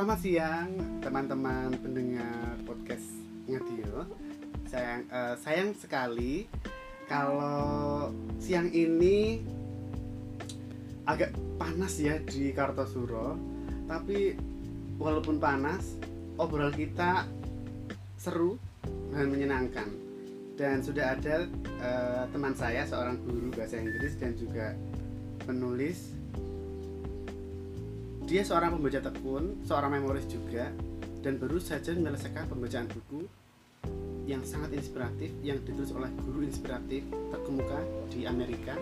Selamat siang teman-teman pendengar podcast Ngadio. Sayang eh, sayang sekali kalau siang ini agak panas ya di Kartosuro. Tapi walaupun panas, obrolan kita seru dan menyenangkan. Dan sudah ada eh, teman saya seorang guru bahasa Inggris dan juga penulis dia seorang pembaca tekun, seorang memoris juga, dan baru saja menyelesaikan pembacaan buku yang sangat inspiratif yang ditulis oleh guru inspiratif terkemuka di Amerika,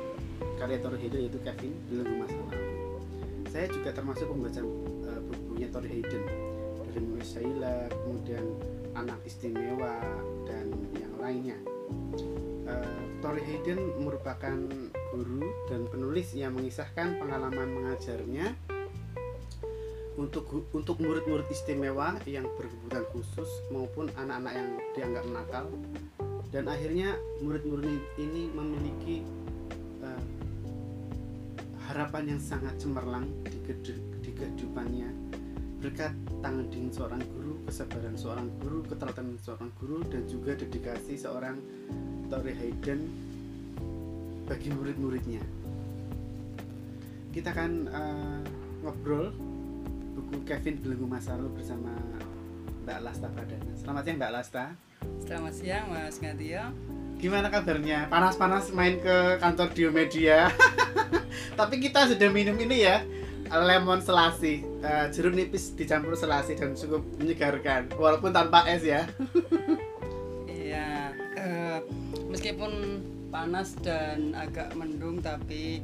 karya Tori Hayden yaitu Kevin Belenggu Masa Lalu. Saya juga termasuk pembaca uh, bukunya Tori Hayden dari mulai Shaila, kemudian Anak Istimewa dan yang lainnya. Uh, Tori Hayden merupakan guru dan penulis yang mengisahkan pengalaman mengajarnya untuk untuk murid-murid istimewa yang berkebutuhan khusus maupun anak-anak yang dianggap nakal dan akhirnya murid-murid ini memiliki uh, harapan yang sangat cemerlang di, di kehidupannya berkat tangan dingin seorang guru, kesabaran seorang guru, keteladanan seorang guru dan juga dedikasi seorang Tori Hayden bagi murid-muridnya. Kita akan uh, ngobrol buku Kevin Belenggu Masa Lalu bersama Mbak Lasta Pradana. Selamat siang Mbak Lasta. Selamat siang Mas Ngatio. Gimana kabarnya? Panas-panas main ke kantor Diomedia. Tapi kita sudah minum ini ya, lemon selasi, uh, jeruk nipis dicampur selasi dan cukup menyegarkan, walaupun tanpa es ya. Iya, uh, meskipun panas dan agak mendung, tapi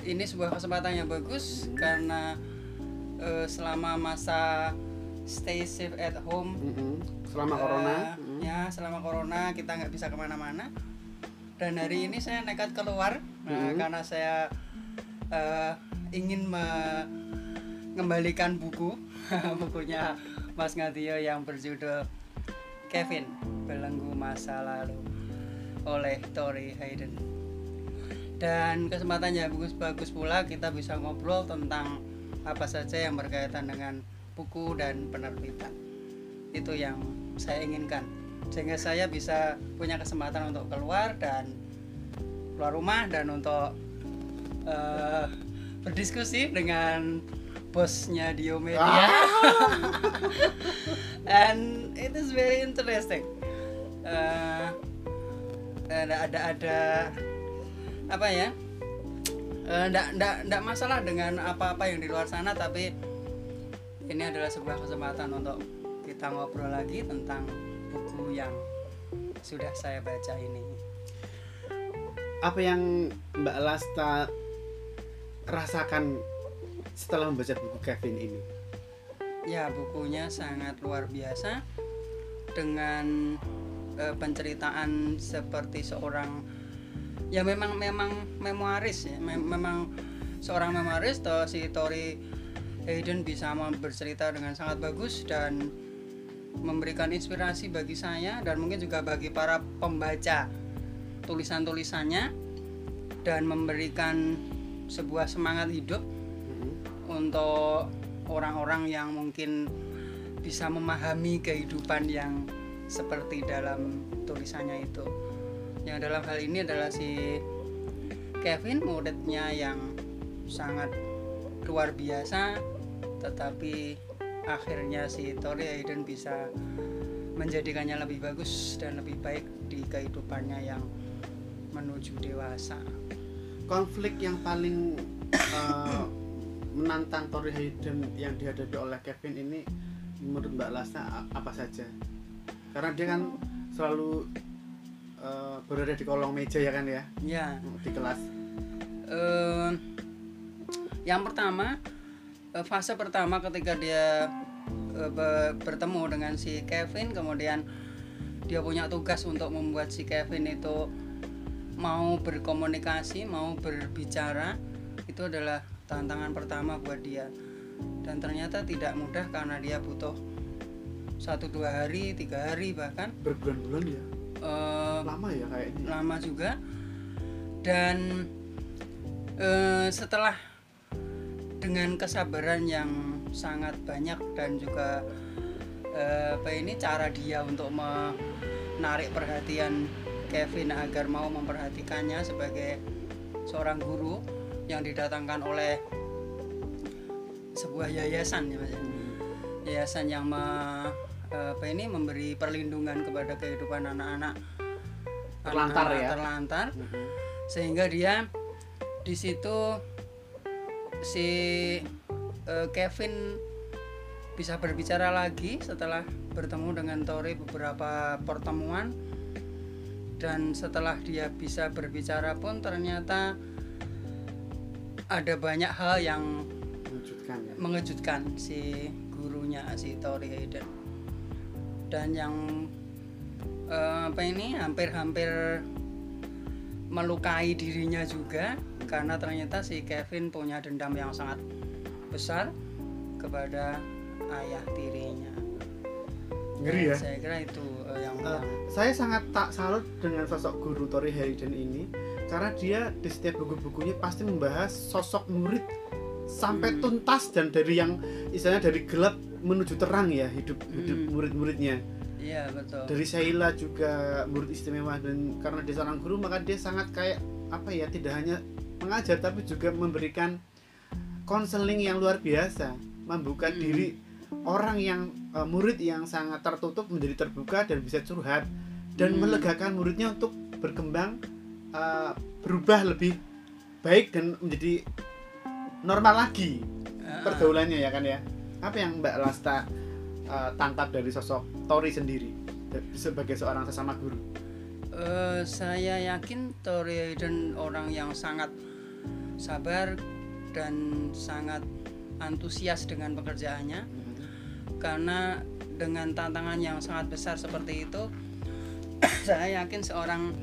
ini sebuah kesempatan yang bagus karena uh, selama masa stay safe at home mm-hmm. selama uh, corona mm-hmm. ya selama corona kita nggak bisa ke mana-mana dan hari ini saya nekat keluar mm-hmm. uh, karena saya uh, ingin mengembalikan buku bukunya Mas Ngatio yang berjudul Kevin Belenggu Masa Lalu oleh Tori Hayden dan kesempatannya bagus-bagus pula kita bisa ngobrol tentang apa saja yang berkaitan dengan buku dan penerbitan. Itu yang saya inginkan. Sehingga saya bisa punya kesempatan untuk keluar dan keluar rumah dan untuk uh, berdiskusi dengan bosnya Diomedia ah. and it is very interesting. Uh, ada ada ada apa ya ndak uh, ndak ndak masalah dengan apa-apa yang di luar sana tapi ini adalah sebuah kesempatan untuk kita ngobrol lagi tentang buku yang sudah saya baca ini. Apa yang Mbak Lasta rasakan setelah membaca buku Kevin ini? Ya, bukunya sangat luar biasa dengan uh, penceritaan seperti seorang ya memang memang memoaris ya Mem memang seorang memoaris toh si Tori Hayden bisa bercerita dengan sangat bagus dan memberikan inspirasi bagi saya dan mungkin juga bagi para pembaca tulisan-tulisannya dan memberikan sebuah semangat hidup mm-hmm. untuk orang-orang yang mungkin bisa memahami kehidupan yang seperti dalam tulisannya itu yang dalam hal ini adalah si Kevin muridnya yang sangat luar biasa tetapi akhirnya si Tori Hayden bisa menjadikannya lebih bagus dan lebih baik di kehidupannya yang menuju dewasa. Konflik yang paling uh, menantang Tori Hayden yang dihadapi oleh Kevin ini menurut Mbak Lasa apa saja? Karena dia kan selalu uh, berada di kolong meja ya kan ya? Ya. Di kelas. Uh, yang pertama uh, fase pertama ketika dia uh, be bertemu dengan si Kevin, kemudian dia punya tugas untuk membuat si Kevin itu mau berkomunikasi, mau berbicara, itu adalah tantangan pertama buat dia. Dan ternyata tidak mudah karena dia butuh satu dua hari, tiga hari bahkan berbulan-bulan ya uh, lama ya kayaknya lama juga. Dan uh, setelah dengan kesabaran yang sangat banyak dan juga eh, apa ini cara dia untuk menarik perhatian Kevin agar mau memperhatikannya sebagai seorang guru yang didatangkan oleh sebuah yayasan ya mas ya. yayasan yang me- apa ini memberi perlindungan kepada kehidupan anak-anak. Terlantar anak-anak ya. terlantar. Mhm. sehingga dia di situ si eh, Kevin bisa berbicara lagi setelah bertemu dengan Tori beberapa pertemuan. Dan setelah dia bisa berbicara pun ternyata ada banyak hal yang mengejutkan ya. mengejutkan si gurunya si Tori Hayden dan yang eh, apa ini hampir-hampir melukai dirinya juga karena ternyata si Kevin punya dendam yang sangat besar kepada ayah tirinya. ngeri ya Saya kira itu eh, yang, Eh, yang saya sangat tak salut dengan sosok guru Tori Hayden ini karena dia di setiap buku-bukunya pasti membahas sosok murid sampai Hmm. tuntas dan dari yang istilahnya dari gelap menuju terang ya hidup hidup Hmm. murid-muridnya iya betul. dari Sheila juga murid istimewa dan karena dia seorang guru maka dia sangat kayak apa ya tidak hanya mengajar tapi juga memberikan konseling yang luar biasa membuka Hmm. diri orang yang eh, murid yang sangat tertutup menjadi terbuka dan bisa curhat dan Hmm. melegakan muridnya untuk berkembang eh, berubah lebih baik dan menjadi normal lagi Ah, pergaulannya ya kan ya apa yang Mbak Lasta uh, tangkap dari sosok Tori sendiri da- sebagai seorang sesama guru? Eh, saya yakin Tori Hayden orang yang sangat sabar dan sangat antusias dengan pekerjaannya. Karena dengan tantangan yang sangat besar seperti itu saya yakin seorang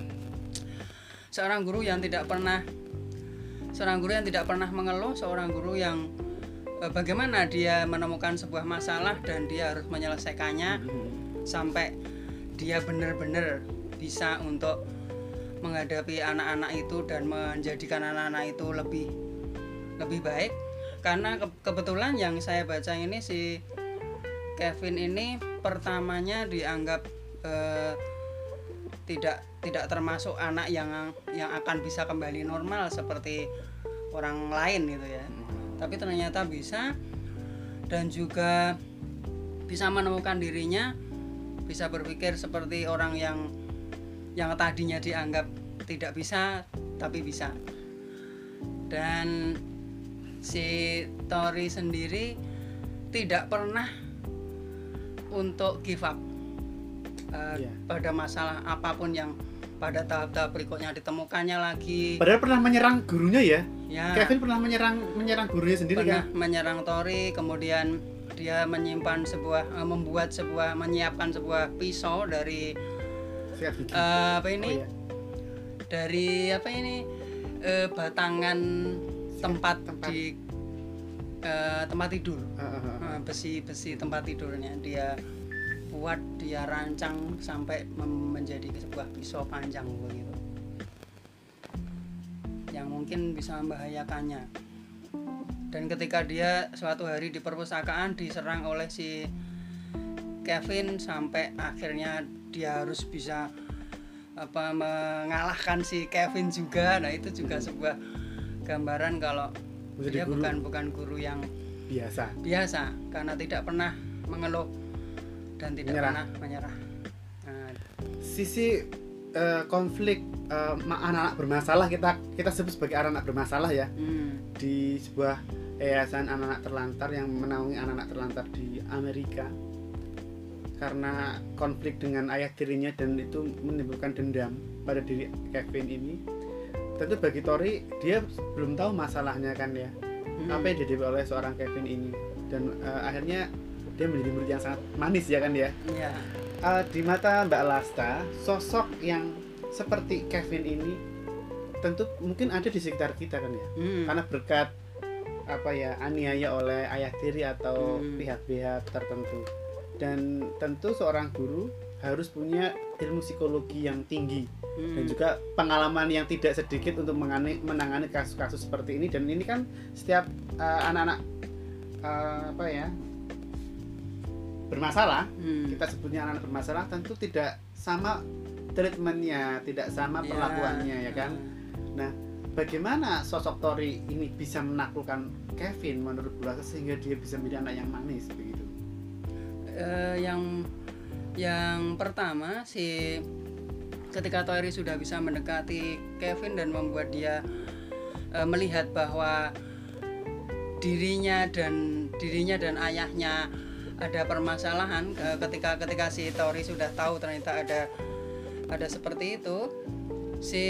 seorang guru yang tidak pernah seorang guru yang tidak pernah mengeluh seorang guru yang eh, bagaimana dia menemukan sebuah masalah dan dia harus menyelesaikannya sampai dia benar-benar bisa untuk menghadapi anak-anak itu dan menjadikan anak-anak itu lebih lebih baik? Karena ke- kebetulan yang saya baca ini si Kevin ini pertamanya dianggap eh, tidak tidak termasuk anak yang yang akan bisa kembali normal seperti orang lain gitu ya tapi ternyata bisa dan juga bisa menemukan dirinya bisa berpikir seperti orang yang yang tadinya dianggap tidak bisa tapi bisa dan si Tori sendiri tidak pernah untuk give up uh, Iya. pada masalah apa pun yang pada tahap-tahap berikutnya ditemukannya lagi. Padahal pernah menyerang gurunya ya? Ya. Kevin pernah menyerang menyerang gurunya sendiri pernah kan? menyerang Tori kemudian dia menyimpan sebuah eh, membuat sebuah menyiapkan sebuah pisau dari eh, apa ini? Oh, iya. dari apa ini? Eh, batangan tempat, tempat. di eh, tempat tidur. Ah, ah, ah. Eh, besi-besi tempat tidurnya dia buat dia rancang sampai menjadi sebuah pisau panjang begitu. Yang mungkin bisa membahayakannya. Dan ketika dia suatu hari di perpustakaan diserang oleh si Kevin sampai akhirnya dia harus bisa apa mengalahkan si Kevin juga. Nah itu juga sebuah gambaran kalau Menjadi dia guru. bukan bukan guru yang biasa. biasa. Karena tidak pernah mengeluh dan tidak Menyerah. pernah menyerah. Nah, sisi eh, konflik ma- anak-anak bermasalah kita kita sebut sebagai anak-anak bermasalah ya. Hmm, di sebuah yayasan anak-anak terlantar yang menaungi anak-anak terlantar di Amerika. Karena konflik dengan ayah tirinya dan itu menimbulkan dendam pada diri Kevin ini. Tentu bagi Tori dia belum tahu masalahnya kan ya. Hmm, apa yang dihadapi oleh seorang Kevin ini. Dan eh, akhirnya dia menjadi murid yang sangat manis ya kan ya? Ya, Eh, di mata Mbak Lasta sosok yang seperti Kevin ini tentu mungkin ada di sekitar kita kan ya? Hmm, karena berkat apa ya aniaya oleh ayah tiri atau Hmm. pihak-pihak tertentu. Dan tentu seorang guru harus punya ilmu psikologi yang tinggi hmm, dan juga pengalaman yang tidak sedikit untuk mengani- menangani kasus-kasus seperti ini. Dan ini kan setiap uh, anak-anak eh, apa ya bermasalah Hmm. kita sebutnya anak bermasalah tentu tidak sama treatmentnya tidak sama Ya. perlakuannya ya kan nah bagaimana sosok Tori ini bisa menaklukkan Kevin menurut Bu Lasa sehingga dia bisa menjadi anak yang manis begitu Eh, yang yang pertama si ketika Tori sudah bisa mendekati Kevin dan membuat dia eh, melihat bahwa dirinya dan dirinya dan ayahnya ada permasalahan eh, ketika ketika si Tori sudah tahu ternyata ada ada seperti itu si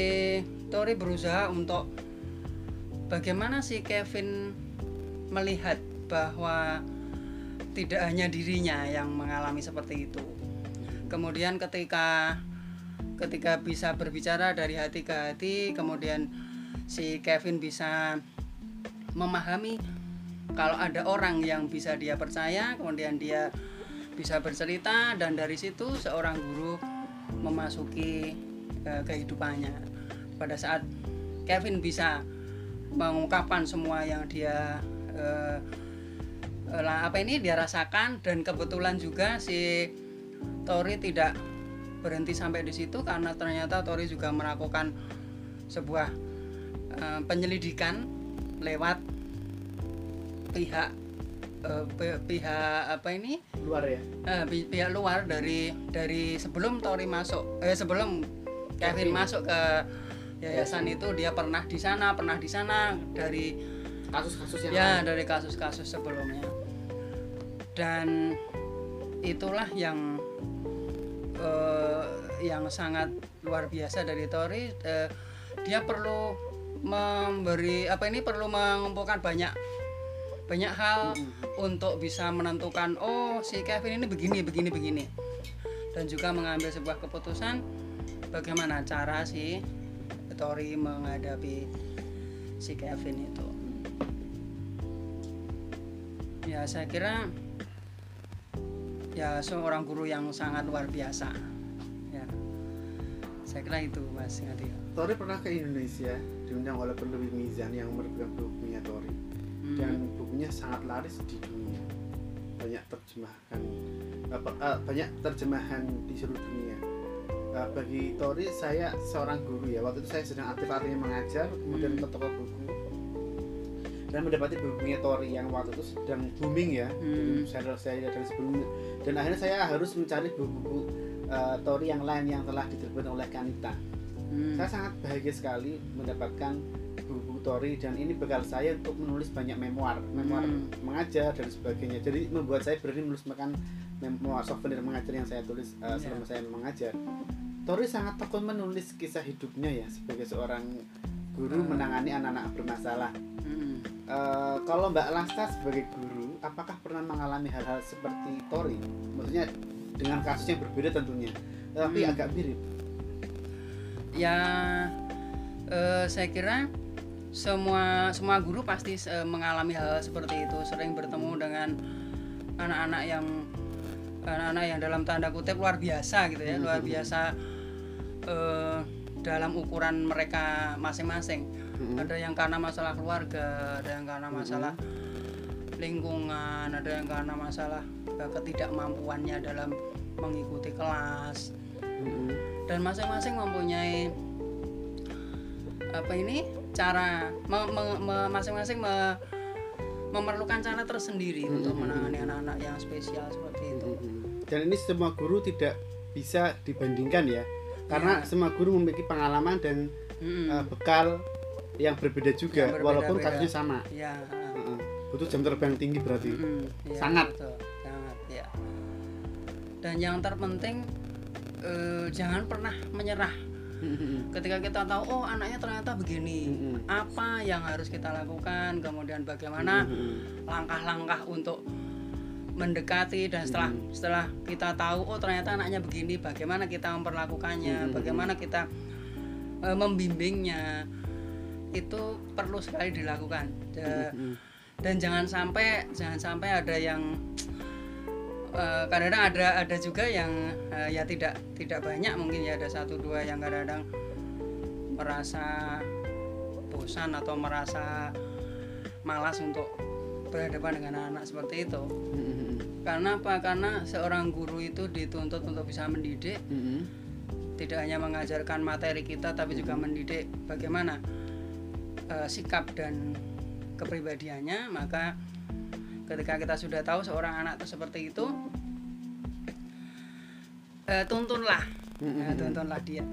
Tori berusaha untuk bagaimana si Kevin melihat bahwa tidak hanya dirinya yang mengalami seperti itu. Kemudian ketika ketika bisa berbicara dari hati ke hati, kemudian si Kevin bisa memahami kalau ada orang yang bisa dia percaya, kemudian dia bisa bercerita dan dari situ seorang guru memasuki eh, kehidupannya. Pada saat Kevin bisa mengungkapkan semua yang dia eh, apa ini dia rasakan dan kebetulan juga si Tori tidak berhenti sampai di situ karena ternyata Tori juga melakukan sebuah eh, penyelidikan lewat pihak pi- pihak apa ini luar ya eh, pi- pihak luar dari dari sebelum Tori masuk eh sebelum Kevin Kevin. masuk ke yayasan itu dia pernah di sana pernah di sana dari kasus-kasus yang ya lain. dari kasus-kasus sebelumnya dan itulah yang eh, yang sangat luar biasa dari Tori Eh, dia perlu memberi apa ini perlu mengumpulkan banyak banyak hal untuk bisa menentukan oh si Kevin ini begini begini begini. Dan juga mengambil sebuah keputusan bagaimana cara si Tori menghadapi si Kevin itu. Ya saya kira ya seorang guru yang sangat luar biasa. Ya. Saya kira itu mas Ngadi. Tori pernah ke Indonesia diundang oleh penerbit Mizan yang menerbitkan bukunya Tori Hmm. dan bukunya sangat laris di dunia banyak terjemahkan eh, banyak terjemahan di seluruh dunia Eh, bagi Tori saya seorang guru ya waktu itu saya sedang aktif artinya mengajar kemudian Hmm. ke toko buku dan mendapati bukunya Tori yang waktu itu sedang booming ya Hmm. saya saya dari sebelumnya dan akhirnya saya harus mencari buku-buku eh, Tori yang lain yang telah diterbitkan oleh Kanita Hmm. saya sangat bahagia sekali mendapatkan buku Tori dan ini bekal saya untuk menulis banyak memoir, memoir Hmm. mengajar dan sebagainya. Jadi membuat saya berani menuliskan memoir souvenir mengajar yang saya tulis uh, selama saya mengajar. Tori sangat tekun menulis kisah hidupnya ya sebagai seorang guru Hmm. menangani anak-anak bermasalah. Hmm. Uh, kalau Mbak Lasta sebagai guru, apakah pernah mengalami hal-hal seperti Tori? Maksudnya dengan kasus yang berbeda tentunya, tapi Hmm. agak mirip. ya eh, saya kira semua semua guru pasti mengalami hal seperti itu sering bertemu dengan anak-anak yang anak-anak yang dalam tanda kutip luar biasa gitu ya luar biasa eh, dalam ukuran mereka masing-masing Mm-mm. ada yang karena masalah keluarga ada yang karena masalah lingkungan ada yang karena masalah eh, ketidakmampuannya dalam mengikuti kelas Mm-mm. dan masing-masing mempunyai apa ini cara me- me- me- masing-masing me- memerlukan cara tersendiri Hmm, untuk hmm, menangani anak-anak yang spesial seperti itu. Dan ini semua guru tidak bisa dibandingkan ya, karena Ya. semua guru memiliki pengalaman dan Mm-mm. uh, bekal yang berbeda juga, Yang walaupun berbeda-beda. kasusnya sama. ya, Uh-uh. Butuh jam terbang tinggi berarti. mm-mm, ya, Sangat. betul, sangat ya. Dan yang terpenting eh, jangan pernah menyerah ketika kita tahu oh anaknya ternyata begini Mm-mm. apa yang harus kita lakukan kemudian bagaimana Mm-mm. langkah-langkah untuk mendekati dan setelah Hmm. setelah kita tahu oh ternyata anaknya begini bagaimana kita memperlakukannya Hmm. bagaimana kita e, membimbingnya itu perlu sekali dilakukan dan jangan sampai jangan sampai ada yang eh, kadang-kadang ada ada juga yang eh, ya tidak tidak banyak mungkin ya ada satu dua yang kadang-kadang merasa bosan atau merasa malas untuk berhadapan dengan anak seperti itu. Mm-mm. karena apa? Karena seorang guru itu dituntut untuk bisa mendidik. Mm-mm. tidak hanya mengajarkan materi kita tapi juga mendidik bagaimana eh, sikap dan kepribadiannya. Maka ketika kita sudah tahu seorang anak itu seperti itu eh, tuntunlah. Eh, tuntunlah dia.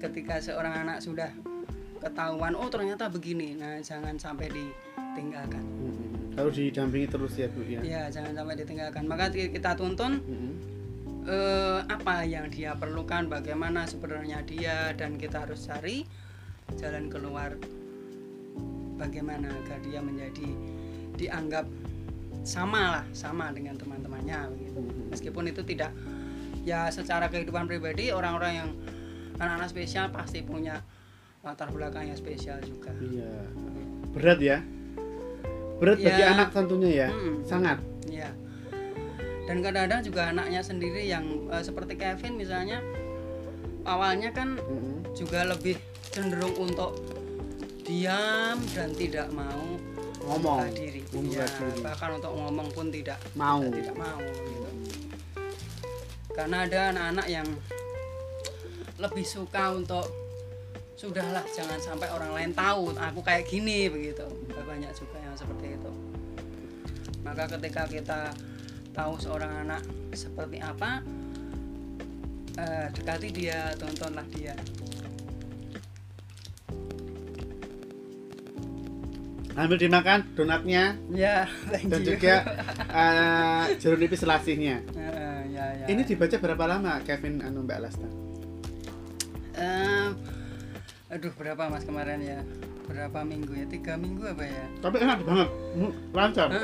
Ketika seorang anak sudah ketahuan oh ternyata begini. Nah jangan sampai ditinggalkan. Harus didampingi terus ya bu ya? Ya jangan sampai ditinggalkan. Maka kita tuntun eh, apa yang dia perlukan, bagaimana sebenarnya dia dan kita harus cari jalan keluar bagaimana agar dia menjadi dianggap sama lah sama dengan teman-temannya begitu. Meskipun itu tidak ya secara kehidupan pribadi orang-orang yang anak-anak spesial pasti punya latar belakang yang spesial juga. iya berat ya berat bagi Ya. anak tentunya ya Mm. sangat Ya. Dan kadang-kadang juga anaknya sendiri yang eh, seperti Kevin misalnya awalnya kan Mm-mm. juga lebih cenderung untuk diam dan tidak mau ngomong diri. Ya, diri. bahkan untuk ngomong pun tidak mau tidak mau gitu. Karena ada anak-anak yang lebih suka untuk sudahlah jangan sampai orang lain tahu aku kayak gini begitu. Banyak juga yang seperti itu. Maka ketika kita tahu seorang anak seperti apa eh, dekati dia, tontonlah dia. ambil dimakan donatnya Ya, dan juga eh, jeruk nipis selasihnya. Ini dibaca berapa lama Kevin anu Mbak Lasta Em, aduh berapa mas kemarin ya? Berapa minggu ya? Tiga minggu apa ya? tapi enak banget. Hmm, lancar.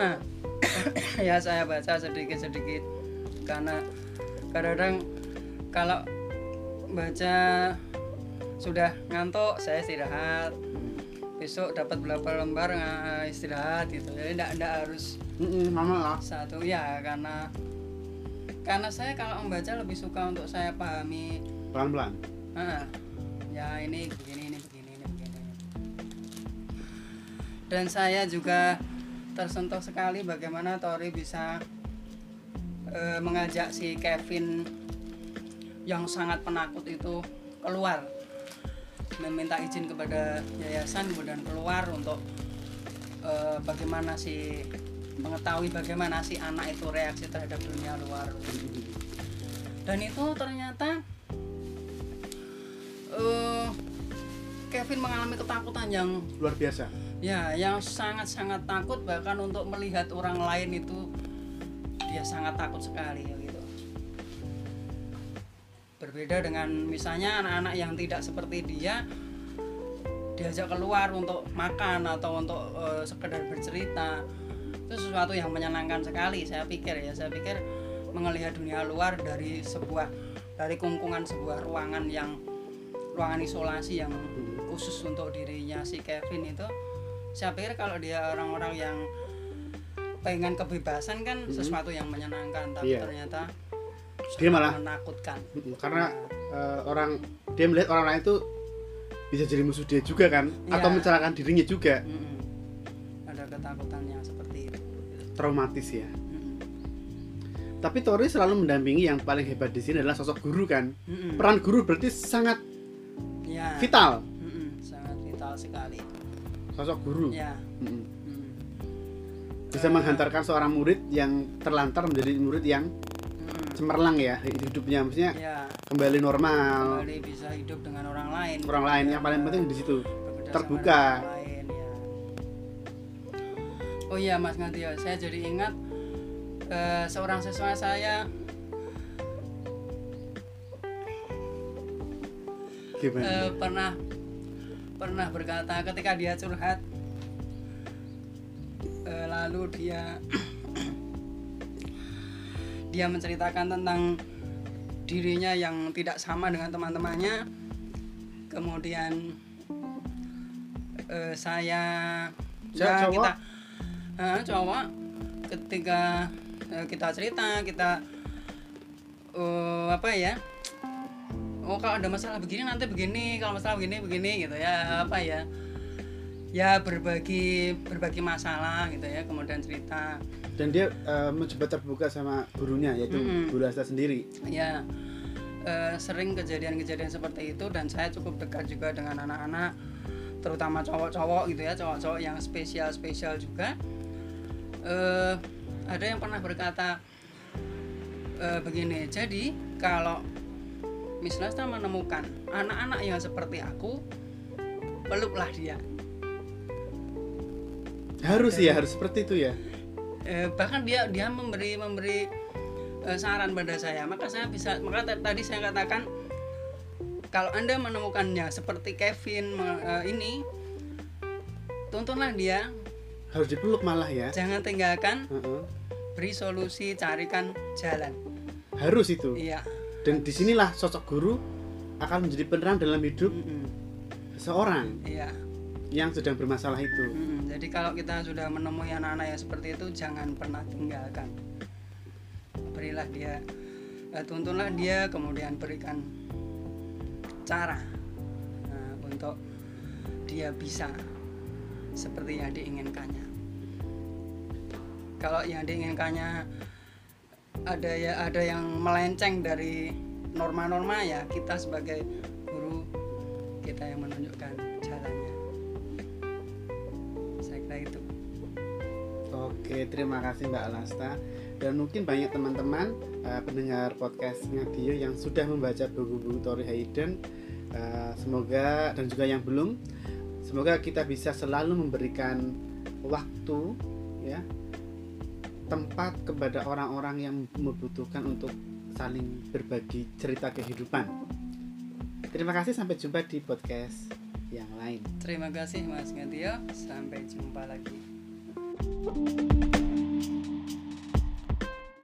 Ya saya baca sedikit-sedikit. Karena kadang-kadang kalau baca sudah ngantuk saya istirahat. Besok dapat berapa lembar nggak istirahat gitu. Jadi tidak harus mama lah. satu. Ya karena karena saya kalau membaca lebih suka untuk saya pahami. Pelan pelan Ah, ya ini begini ini begini ini begini. Dan saya juga tersentuh sekali bagaimana Tori bisa eh, mengajak si Kevin yang sangat penakut itu keluar. Meminta izin kepada yayasan kemudian keluar untuk eh, bagaimana si mengetahui bagaimana si anak itu reaksi terhadap dunia luar. Dan itu ternyata eh, Kevin mengalami ketakutan yang luar biasa. Ya yang sangat-sangat takut bahkan untuk melihat orang lain itu dia sangat takut sekali gitu. Berbeda dengan misalnya anak-anak yang tidak seperti dia diajak keluar untuk makan atau untuk eh, sekedar bercerita sesuatu yang menyenangkan sekali saya pikir ya saya pikir melihat dunia luar dari sebuah dari kungkungan sebuah ruangan yang ruangan isolasi yang khusus untuk dirinya si Kevin itu saya pikir kalau dia orang-orang yang pengen kebebasan kan sesuatu yang menyenangkan tapi Iya. ternyata Dia malah- menakutkan karena eh, orang dia melihat orang lain itu bisa jadi musuh dia juga kan atau Iya. mencelakakan dirinya juga Mm-mm. ada ketakutan yang seperti traumatis ya. Tapi Tori selalu mendampingi yang paling hebat di sini adalah sosok guru kan? Mm-mm. peran guru berarti sangat ya. vital. Mm-mm. sangat vital sekali. Sosok guru. Ya. Mm-mm. Mm. bisa menghantarkan seorang murid yang terlantar menjadi murid yang Mm-mm. cemerlang ya hidupnya. Maksudnya ya. kembali normal. Kembali bisa hidup dengan orang lain. Orang lain yang paling penting di situ. Terbuka. Oh iya Mas Ngatio saya jadi ingat eh, seorang siswa saya. Gimana? Eh, pernah pernah berkata ketika dia curhat eh, lalu dia dia menceritakan tentang dirinya yang tidak sama dengan teman-temannya. Kemudian eh, saya Cewek, ya, kita eh, cowok ketika eh, kita cerita kita eh, apa ya oh kalau ada masalah begini nanti begini kalau masalah begini begini gitu ya apa ya ya berbagi berbagi masalah gitu ya kemudian cerita. Dan dia uh, mencoba terbuka sama gurunya yaitu Mm-mm. guru Asta sendiri. Ya eh, sering kejadian-kejadian seperti itu dan saya cukup dekat juga dengan anak-anak terutama cowok-cowok gitu ya cowok-cowok yang spesial-spesial juga eh ada yang pernah berkata eh, begini jadi kalau Miss Lasta menemukan anak-anak yang seperti aku peluklah dia. Harus ya harus seperti itu ya? Eh, bahkan dia dia memberi memberi eh, saran pada saya. Maka saya bisa maka tadi saya katakan kalau anda menemukannya seperti Kevin eh, ini tuntunlah dia harus dipeluk malah ya. Jangan tinggalkan Heeh. beri solusi carikan jalan. Harus itu. Iya. Dan di sinilah sosok guru akan menjadi penerang dalam hidup Mm-mm. seorang iya. yang sedang bermasalah itu. Mm-mm. jadi kalau kita sudah menemui anak-anak yang seperti itu jangan pernah tinggalkan. Berilah dia eh, tuntunlah dia kemudian berikan cara eh, untuk dia bisa seperti yang diinginkannya kalau yang diinginkannya ada ya ada yang melenceng dari norma-norma ya kita sebagai guru kita yang menunjukkan jalannya saya kira itu Oke, terima kasih Mbak Lasta. Dan mungkin banyak teman-teman uh, pendengar podcastnya Dio yang sudah membaca buku-buku Tori Hayden. Uh, semoga dan juga yang belum, semoga kita bisa selalu memberikan waktu, ya, tempat kepada orang-orang yang membutuhkan untuk saling berbagi cerita kehidupan. Terima kasih, sampai jumpa di podcast yang lain. terima kasih Mas Ngatio sampai jumpa lagi